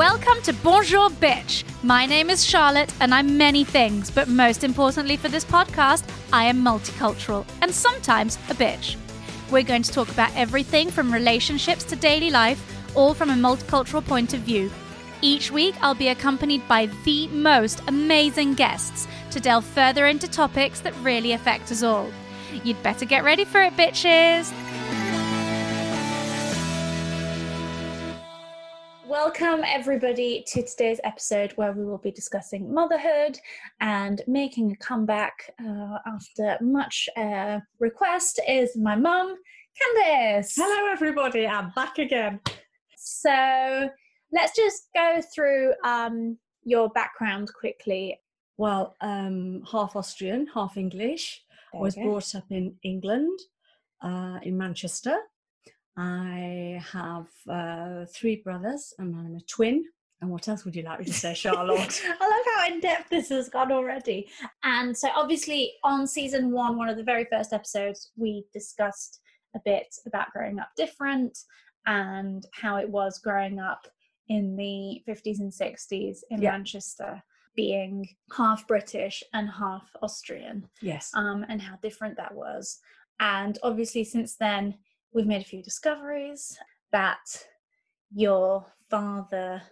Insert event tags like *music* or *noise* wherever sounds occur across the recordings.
Welcome to Bonjour Bitch. My name is Charlotte and I'm many things, but most importantly for this podcast, I am multicultural and sometimes a bitch. We're going to talk about everything from relationships to daily life, all from a multicultural point of view. Each week, I'll be accompanied by the most amazing guests to delve further into topics that really affect us all. You'd better get ready for it, bitches! Welcome, everybody, to today's episode where we will be discussing motherhood and making a comeback uh, after much uh, request is my mum, Candice. Hello, everybody. I'm back again. So let's just go through um, your background quickly. Well, um, half Austrian, half English. There was brought up in England, uh, in Manchester. I have uh, three brothers, and I'm a twin. And what else would you like me to say, Charlotte? *laughs* I love how in depth this has gone already. And so, obviously, on season one, one of the very first episodes, we discussed a bit about growing up different and how it was growing up in the 50s and 60s in Yeah. Manchester, being half British and half Austrian, yes. um, and how different that was. And obviously, since then, we've made a few discoveries that your father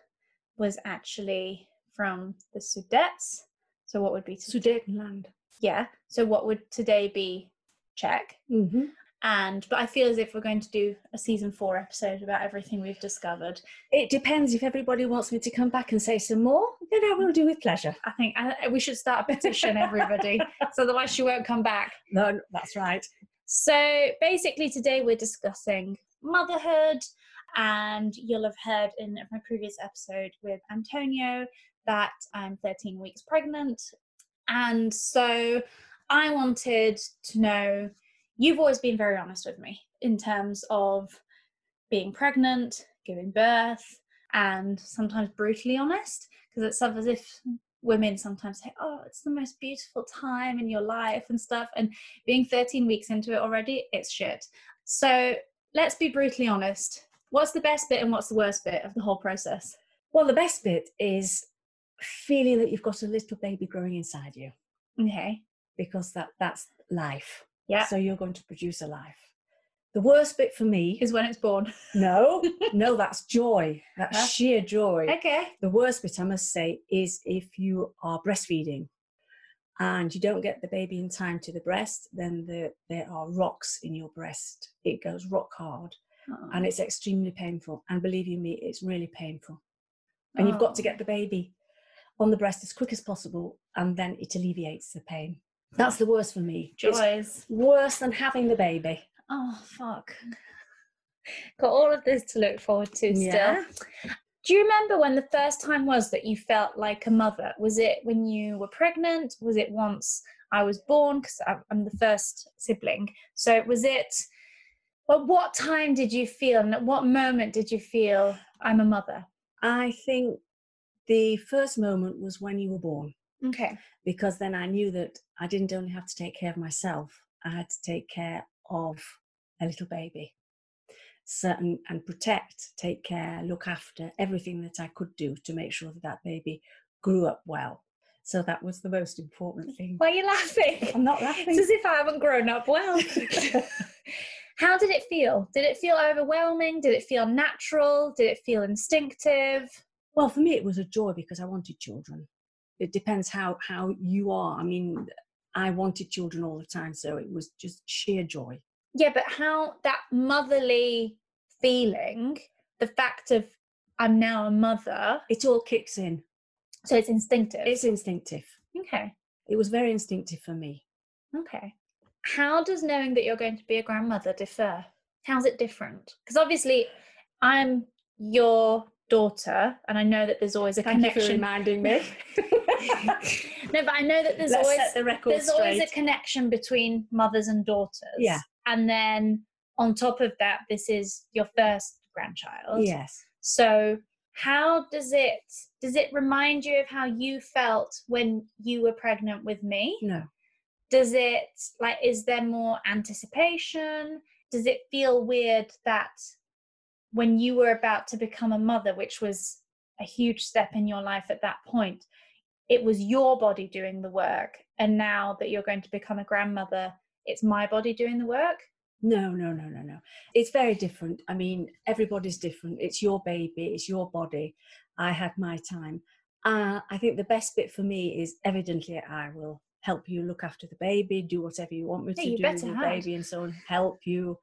was actually from the Sudets. So what would be to- Sudetenland. yeah? So what would today be Czech? Mm-hmm. And but I feel as if we're going to do a season four episode about everything we've discovered. It depends if everybody wants me to come back and say some more, then I will do with pleasure. I think I, we should start a petition, everybody, *laughs* so otherwise she won't come back. No, that's right. So basically, today we're discussing motherhood, and you'll have heard in my previous episode with Antonio that I'm 13 weeks pregnant. And so I wanted to know you've always been very honest with me in terms of being pregnant, giving birth, and sometimes brutally honest because it's as if women sometimes say, Oh, it's the most beautiful time in your life and stuff. And being 13 weeks into it already, it's shit. So let's be brutally honest. What's the best bit and what's the worst bit of the whole process? Well, the best bit is feeling that you've got a little baby growing inside you Okay. because that, that's life. Yeah. So you're going to produce a life. The worst bit for me Is when it's born. *laughs* No, no, *laughs* that's joy. That's Huh? sheer joy. Okay. The worst bit, I must say, is if you are breastfeeding and you don't get the baby in time to the breast, then the, there are rocks in your breast. It goes rock hard and it's extremely painful. And believe you me, it's really painful. And you've got to Oh. get the baby on the breast as quick as possible, and then it alleviates the pain. That's the worst for me. It's joys. worse than having the baby. Oh fuck. Got all of this to look forward to Yeah. still. Do you remember when the first time was that you felt like a mother? Was it when you were pregnant? Was it once I was born? Because I'm the first sibling. So was it? At what time did you feel, and at what moment did you feel I'm a mother? I think the first moment was when you were born. Okay. because then I knew that I didn't only have to take care of myself, I had to take care of a little baby. Certain and protect, take care, look after everything that I could do to make sure that that baby grew up well. So that was the most important thing. Why are you laughing? I'm not laughing. It's as if I haven't grown up well. *laughs* How did it feel? Did it feel overwhelming? Did it feel natural? Did it feel instinctive? Well, for me, it was a joy because I wanted children. It depends how how you are. I mean, I wanted children all the time, so it was just sheer joy. Yeah, but how that motherly feeling, the fact of I'm now a mother, It all kicks in. so it's instinctive. It's instinctive. okay. It was very instinctive for me. Okay. How does knowing that you're going to be a grandmother differ? How's it different? Because obviously, I'm your daughter, and I know that there's always a Thank connection. reminding me. *laughs* no, but I know that there's Let's always the there's always a connection between mothers and daughters. Yeah. And then on top of that, this is your first grandchild. yes. So how does it does it remind you of how you felt when you were pregnant with me? No. Does it like is there more anticipation? Does it feel weird that when you were about to become a mother, which was a huge step in your life at that point. It was your body doing the work. And now that you're going to become a grandmother, it's my body doing the work. No, no, no, no, no. It's very different. I mean, everybody's different. It's your baby, it's your body. I had my time. Uh, I think the best bit for me is evidently I will help you look after the baby, do whatever you want me Yeah, to do with the baby, and so on, help you,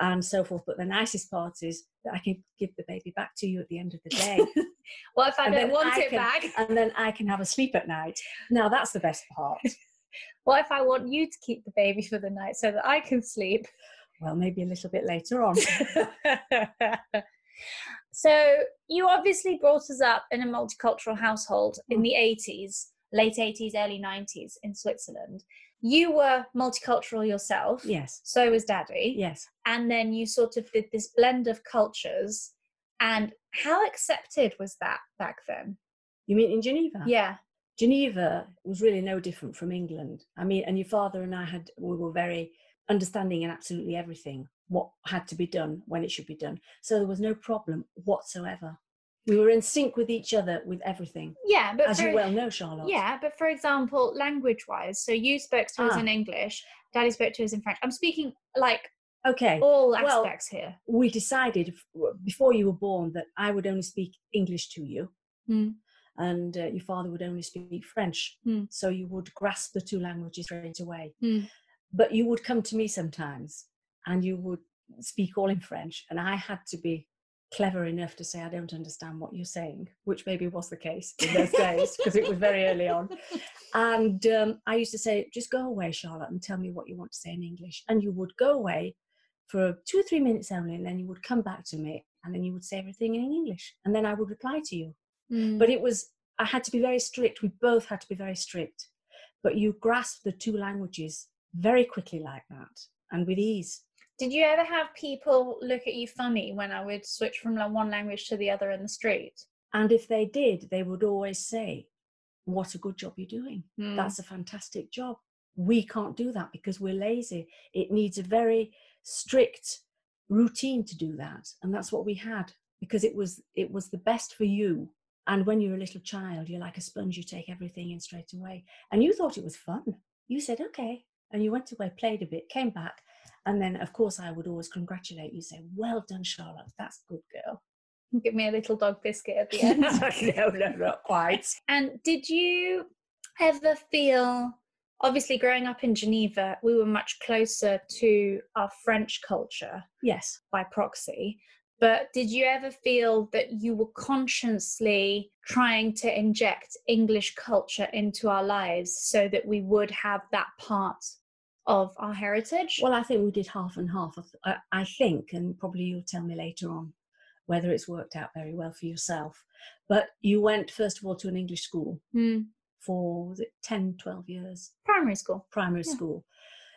and so forth. But the nicest part is that I can give the baby back to you at the end of the day, *laughs* Well, if I And don't want I it can- back, *laughs* and then I can have a sleep at night. Now that's the best part. *laughs* what if I want you to keep the baby for the night so that I can sleep? Well, maybe a little bit later on. so you obviously brought us up in a multicultural household in mm. the 80s late 80s early 90s in switzerland you were multicultural yourself yes, so was daddy yes. and then you sort of did this blend of cultures and how accepted was that back then You mean in Geneva? yeah Geneva was really no different from England. I mean, and your father and I had we were very understanding in absolutely everything what had to be done when it should be done. So there was no problem whatsoever. We were in sync with each other with everything, yeah but as for, you well know, Charlotte. yeah but for example language wise so you spoke to us Ah. in english daddy spoke to us in french i'm speaking like Okay. all Well, aspects here We decided before you were born that I would only speak English to you, Hmm. and uh, your father would only speak French. Hmm. So you would grasp the two languages straight away. Hmm. But you would come to me sometimes, and you would speak all in French, and I had to be clever enough to say I don't understand what you're saying, which maybe was the case in those *laughs* days because it was very early on. And um, I used to say, just go away, Charlotte, and tell me what you want to say in English. And you would go away for two or three minutes only, and then you would come back to me, and then you would say everything in English, and then I would reply to you. Mm. But it was, I had to be very strict. We both had to be very strict. But you grasp the two languages very quickly like that and with ease. Did you ever have people look at you funny when I would switch from one language to the other in the street? And if they did, they would always say, What a good job you're doing. Mm. That's a fantastic job. We can't do that because we're lazy. It needs a very strict routine to do that. And that's what we had because it was it was the best for you. And when you're a little child, you're like a sponge, you take everything in straight away. And you thought it was fun. You said, okay. And you went away, played a bit, came back. And then, of course, I would always congratulate you, say, well done, Charlotte. That's a good girl. *laughs* Give me a little dog biscuit at the *laughs* end. no, no, not quite. *laughs* and did you ever feel, obviously, growing up in Geneva, we were much closer to our French culture Yes. by proxy. But did you ever feel that you were consciously trying to inject English culture into our lives so that we would have that part of our heritage? Well, I think we did half and half. I th- I, think, and probably you'll tell me later on whether it's worked out very well for yourself. But you went, first of all, to an English school Hmm. for, was it 10, 12 years, primary school. primary Yeah. school.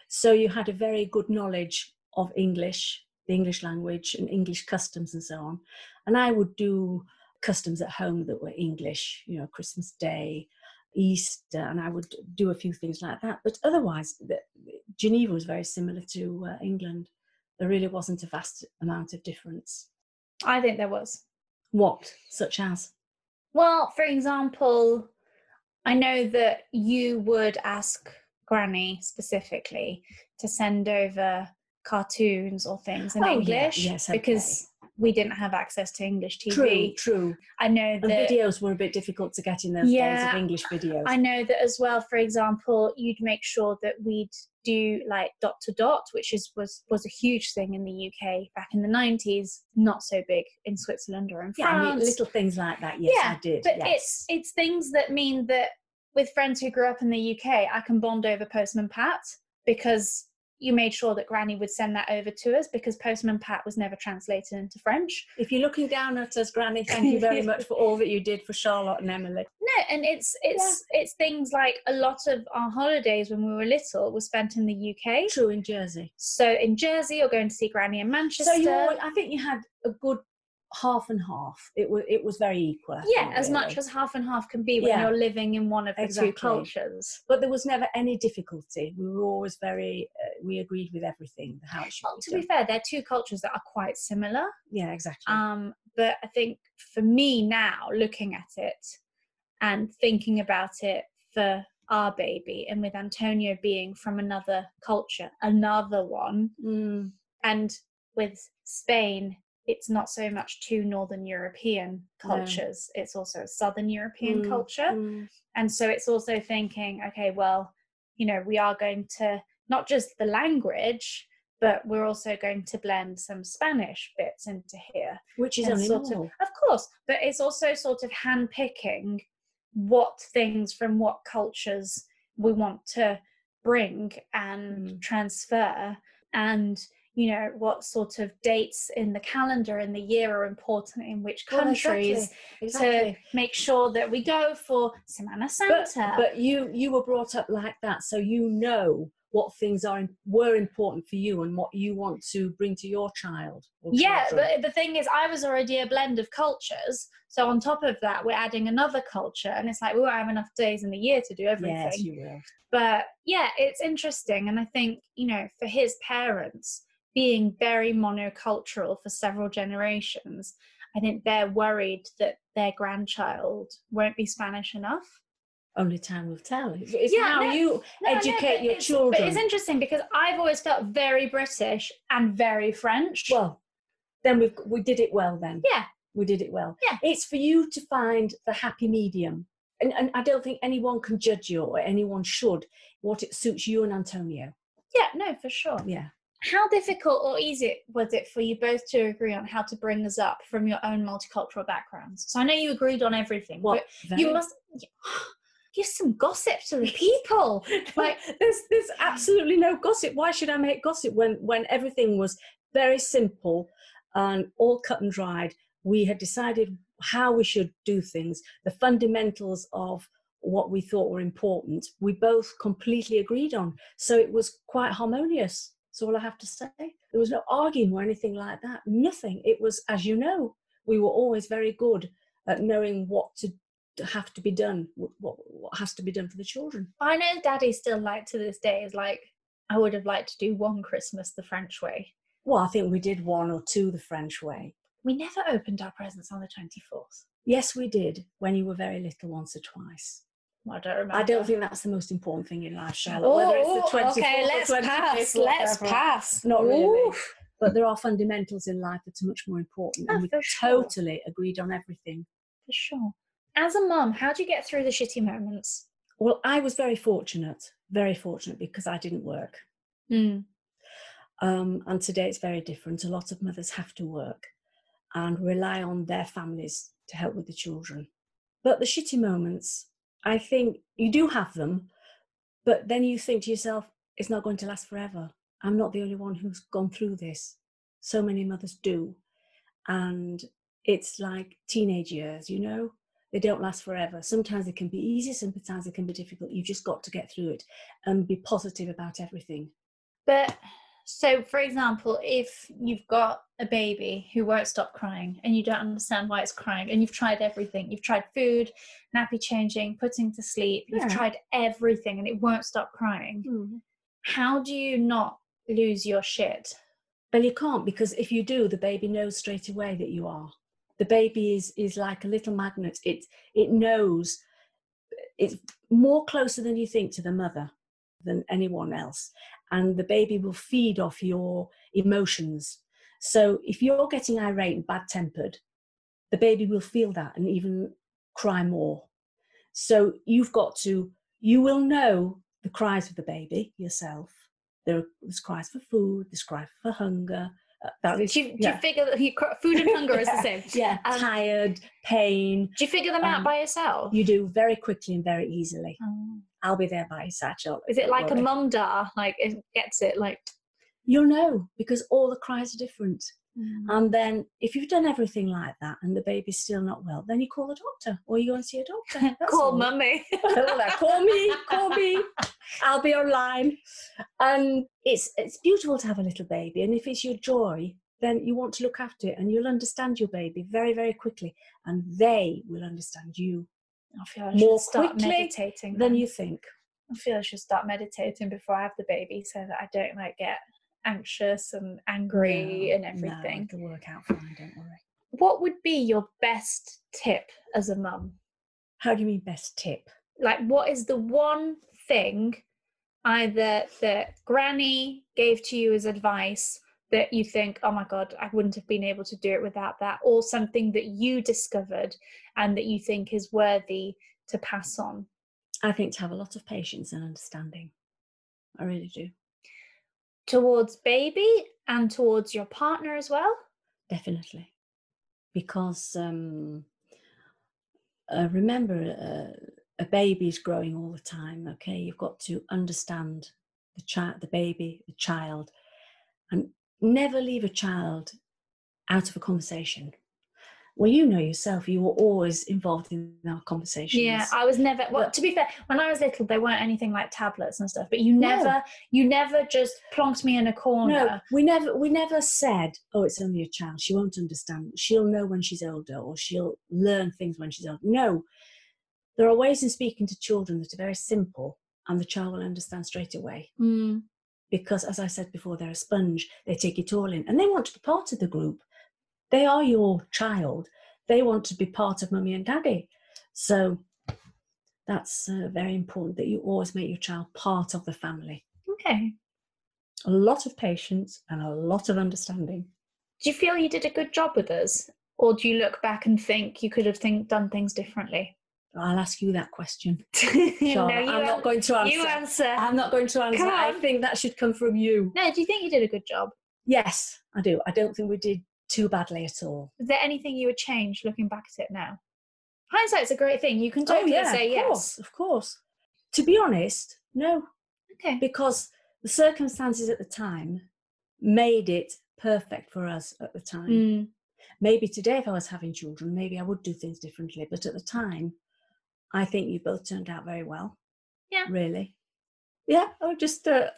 So you had a very good knowledge of English, the English language, and English customs and so on. And I would do customs at home that were English, you know, Christmas Day, Easter, and I would do a few things like that. But otherwise, the, Geneva was very similar to uh, England. There really wasn't a vast amount of difference. I think there was. What, such as? Well, for example, I know that you would ask Granny specifically to send over cartoons or things in Oh, yeah, English yes, because we didn't have access to English TV. True, true. I know And that videos were a bit difficult to get in those days of English videos. I know that as well. For example, you'd make sure that we'd do like dot to dot, which is was was a huge thing in the UK back in the nineties. Not so big in Switzerland or in yeah, I mean, France. little things like that. Yes, Yeah, I did. but yes. it's it's things that mean that with friends who grew up in the UK, I can bond over Postman Pat because you made sure that Granny would send that over to us because Postman Pat was never translated into French. If you're looking down at us, Granny, thank you very much for all that you did for Charlotte and Emily. *laughs* No, and it's it's it's things like a lot of our holidays when we were little were spent in the UK. True in Jersey. So in Jersey, or going to see Granny in Manchester. So you, I think you had a good half and half. It was it was very equal. I yeah, think, as much as half and half can be when Yeah. you're living in one of the Exactly. two cultures. But there was never any difficulty. We were always very. Uh, we agreed with everything how it should Well, be to done. be fair, they're two cultures that are quite similar. yeah, exactly. Um, but I think for me now, looking at it and thinking about it for our baby, and with Antonio being from another culture, another one, Mm. and with Spain, it's not so much two Northern European No. cultures, it's also a Southern European Mm, culture. Mm. And so it's also thinking, okay, well, you know, we are going to not just the language, but we're also going to blend some Spanish bits into here. Which is sort of- Of course, but it's also sort of handpicking what things from what cultures we want to bring and Mm. transfer and you know what sort of dates in the calendar in the year are important in which Well, countries exactly, exactly. to make sure that we go for Semana But, Santa. but you you were brought up like that, so you know what things are were important for you and what you want to bring to your child. yeah, children. but the thing is, I was already a blend of cultures. So on top of that, we're adding another culture, and it's like we won't have enough days in the year to do everything. yes, you will. but yeah, it's interesting, and I think you know, for his parents being very monocultural for several generations, I think they're worried that their grandchild won't be Spanish enough. Only time will tell. It's, it's Yeah, how no, you No, no, educate but your it's- children. But it's interesting because I've always felt very British and very French. well, then we we did it well. Then yeah, we did it well. Yeah. It's for you to find the happy medium. And, and I don't think anyone can judge you or anyone should what it suits you and Antonio. yeah, no, for sure. Yeah. How difficult or easy was it for you both to agree on how to bring us up from your own multicultural backgrounds? So I know you agreed on everything, Well, but you must *gasps* give some gossip to the people. *laughs* like there's there's absolutely no gossip. Why should I make gossip when when everything was very simple and all cut and dried? We had decided how we should do things, the fundamentals of what we thought were important. We both completely agreed on, so it was quite harmonious. That's all I have to say. There was no arguing or anything like that. Nothing. It was, as you know, we were always very good at knowing what to have to be done, what, what has to be done for the children. I know Daddy still like to this day is like I would have liked to do one Christmas the French way. Well, I think we did one or two the French way. We never opened our presents on the twenty fourth. Yes, we did when you were very little once or twice. I don't remember. I don't think that's the most important thing in life, Charlotte. whether it's the Oh, 24th okay, let's 25th pass. or Let's pass. Not really. But there are fundamentals in life that are much more important, Oh, and we sure. totally agreed on everything. For sure. As a mum, how do you get through the shitty moments? Well, I was very fortunate, very fortunate because I didn't work. Mm. Um, and today it's very different. A lot of mothers have to work and rely on their families to help with the children. But the shitty moments, I think you do have them, but then you think to yourself, it's not going to last forever. I'm not the only one who's gone through this. So many mothers do. And it's like teenage years, you know? They don't last forever. Sometimes it can be easy, sometimes it can be difficult. You've just got to get through it and be positive about everything. But so, for example, if you've got a baby who won't stop crying and you don't understand why it's crying, and you've tried everything, you've tried food, nappy changing, putting to sleep, you've Yeah. tried everything and it won't stop crying, mm. how do you not lose your shit? Well, you can't because if you do, the baby knows straight away that you are. The baby is is like a little magnet. It it knows. It's more closer than you think to the mother than anyone else, and the baby will feed off your emotions. So if you're getting irate and bad tempered, the baby will feel that and even cry more. So you've got to. You will know the cries of the baby yourself. There- There's cries for food. There's cries for hunger. Uh, that is, Do you, do yeah. you figure that you, food and hunger is the *laughs* same? Yeah, Um, tired, pain. Do you figure them out Um, by yourself? You do very quickly and very easily. Oh. I'll be there by side, Is it like a worry. mum dar? Like it gets it like. You'll know because all the cries are different. Mm. And then if you've done everything like that and the baby's still not well, then you call the doctor or you go and see a doctor. *laughs* Call all. mummy. *laughs* Call me, call me. I'll be online. And it's it's beautiful to have a little baby. And if it's your joy, then you want to look after it and you'll understand your baby very, very quickly. And they will understand you I feel I More should start quickly meditating. than then. you think. I feel I should start meditating before I have the baby, so that I don't like get anxious and angry No, and no, everything. it'll work out fine, don't worry. what would be your best tip as a mum? How do you mean best tip? Like, what is the one thing either that Granny gave to you as advice that you think, oh my God, I wouldn't have been able to do it without that, or something that you discovered and that you think is worthy to pass on? I think to have a lot of patience and understanding. I really do. Towards baby and towards your partner as well? Definitely. Because um, uh, remember, uh, a baby is growing all the time, okay? You've got to understand the child, the baby, the child, and never leave a child out of a conversation. Well, you know yourself, you were always involved in our conversations. Yeah, I was never. Well, to be fair, when I was little, there weren't anything like tablets and stuff. But you never, you never just plonked me in a corner. No, we never we never said, "Oh, it's only a child. She won't understand. She'll know when she's older, or she'll learn things when she's older." No, there are ways in speaking to children that are very simple, and the child will understand straight away. Mm, Because, as I said before, they're a sponge. They take it all in, and they want to be part of the group. They are your child. They want to be part of mummy and daddy. So that's uh, very important that you always make your child part of the family. okay. A lot of patience and a lot of understanding. Do you feel you did a good job with us, or do you look back and think you could have think, done things differently? I'll ask you that question. *laughs* no, you, I'm an- not going to answer. you answer. I'm not going to answer. I think that should come from you. no, do you think you did a good job? Yes, I do. I don't think we did too badly at all. Is there anything you would change looking back at it now? Hindsight's a great thing. You can totally say of yes. course, of course. To be honest, no, Okay. because the circumstances at the time made it perfect for us at the time. Mm, Maybe today, if I was having children, maybe I would do things differently. But at the time, I think you both turned out very well. Yeah. Really. Yeah, oh, just uh,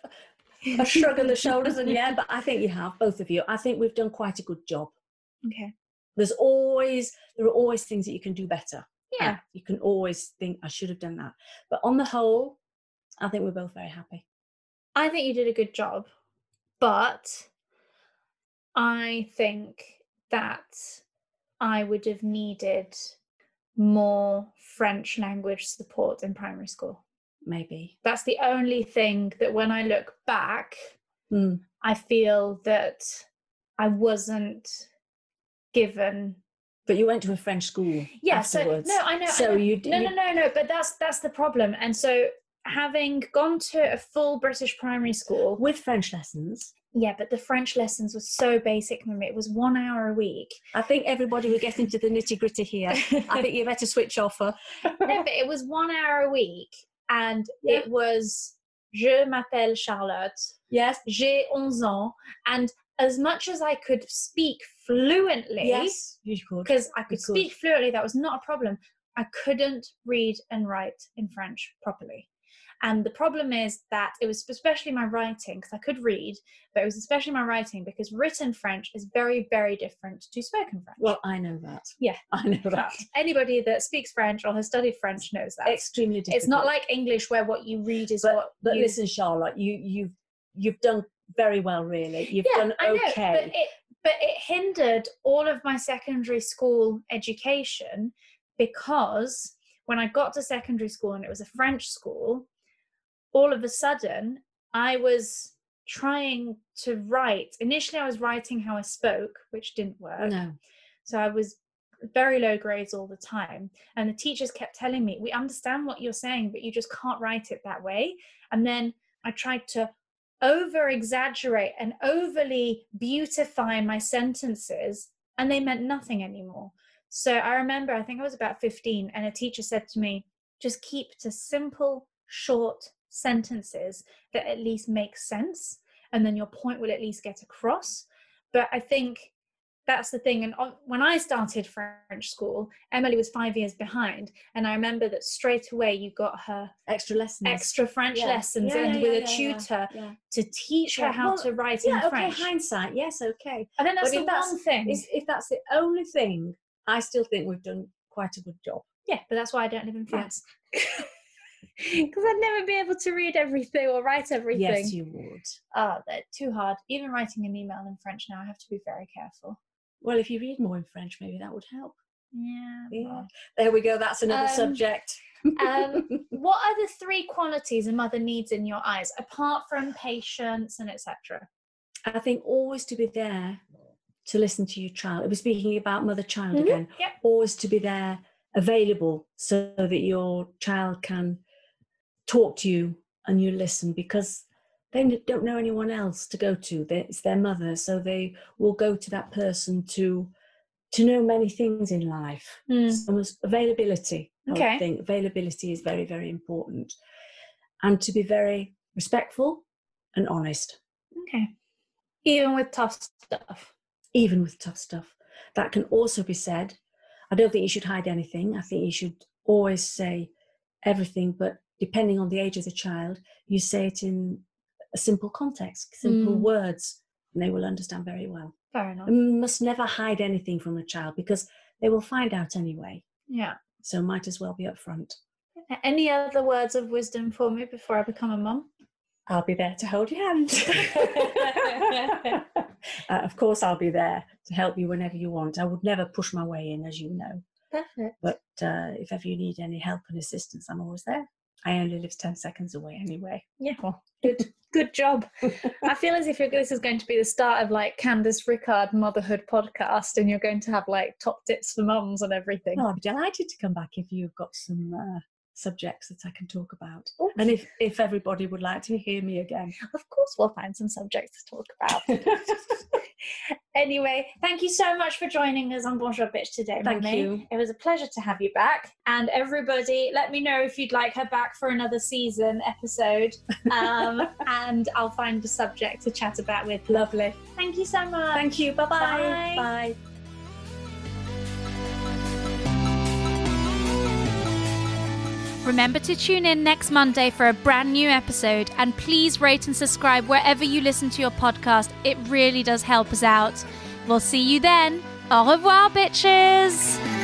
a shrug of the shoulders and yeah, but I think you have, both of you. I think we've done quite a good job. okay. There's always, there are always things that you can do better. Yeah. You can always think, I should have done that. But on the whole, I think we're both very happy. I think you did a good job, but I think that I would have needed more French language support in primary school. Maybe. That's the only thing that when I look back, Hmm. I feel that I wasn't given. But you went to a French school Yeah, so no, I know. I So know. you d- no, no, no, no. But that's that's the problem. And so having gone to a full British primary school, with French lessons. Yeah, but the French lessons were so basic, Mummy. It was one hour a week. I think everybody would get into the nitty gritty here. *laughs* I think you better switch off. Her. no, but it was one hour a week, and Yeah. it was Je m'appelle Charlotte. Yes. J'ai 11 ans, and as much as I could speak fluently, Yes. You could. because I could You could. speak fluently, that was not a problem. I couldn't read and write in French properly. And the problem is that it was especially my writing, because I could read, but it was especially my writing because written French is very, very different to spoken French. Well, I know that. Yeah. *laughs* I know that. Anybody that speaks French or has studied French knows that. Extremely difficult. It's not like English where what you read is But, what but you listen, Charlotte, you you've you've done very well, really. You've yeah, done I know, but it but it hindered all of my secondary school education because when I got to secondary school and it was a French school, all of a sudden I was trying to write. Initially, I was writing how I spoke, which didn't work. no. So I was very low grades all the time. And the teachers kept telling me, We understand what you're saying, but you just can't write it that way. And then I tried to over exaggerate and overly beautify my sentences, and they meant nothing anymore. So I remember, I think I was about 15, and a teacher said to me, Just keep to simple, short sentences that at least make sense, and then your point will at least get across. But I think that's the thing. And on- when I started French school, Emily was five years behind. And I remember that straight away you got her Extra lessons. extra French Yeah. lessons Yeah, and yeah, with a tutor to teach her how well, to write in okay, French. hindsight, yes, okay. and then that's But the that's- one thing. If, if that's the only thing, I still think we've done quite a good job. Yeah, but that's why I don't live in. France. *laughs* Because I'd never be able to read everything or write everything. Yes, you would. Oh, they're too hard. Even writing an email in French now, I have to be very careful. Well, if you read more in French, maybe that would help. Yeah. Yeah. There we go. That's another Um, subject. um, *laughs* what are the three qualities a mother needs in your eyes, apart from patience and etc.? I think always to be there to listen to your child. It was speaking about mother child Mhm, again. yep. Always to be there, available, so that your child can talk to you and you listen because they don't know anyone else to go to. It's their mother, so they will go to that person to to know many things in life. Hmm. So it's availability. I Okay. think availability is very, very important, and to be very respectful and honest. Okay. Even with tough stuff. even with tough stuff. That can also be said. I don't think you should hide anything. I think you should always say everything, but depending on the age of the child, you say it in a simple context, simple Mm. words, and they will understand very well. Fair enough. And you must never hide anything from the child because they will find out anyway. Yeah. So might as well be upfront. Any other words of wisdom for me before I become a mum? I'll be there to hold your hand. *laughs* uh, of course, I'll be there to help you whenever you want. I would never push my way in, as you know. Perfect. But uh, if ever you need any help and assistance, I'm always there. I only live 10 seconds away anyway. Yeah, well, good, *laughs* good job. *laughs* I feel as if you're, this is going to be the start of like Candice Rickard motherhood podcast, and you're going to have like top tips for mums and everything. Well, I'd be delighted to come back if you've got some uh, subjects that I can talk about. Oh, And if, if everybody would like to hear me again. *laughs* of course, we'll find some subjects to talk about. *laughs* *laughs* anyway, thank you so much for joining us on Bonjour Bitch today, Thank you. It was a pleasure to have you back. And everybody, let me know if you'd like her back for another season episode. Um, and I'll find a subject to chat about with. Lovely. Thank you so much. Thank you. Bye-bye. Bye. Bye. Remember to tune in next Monday for a brand new episode and please rate and subscribe wherever you listen to your podcast. It really does help us out. We'll see you then. Au revoir, bitches!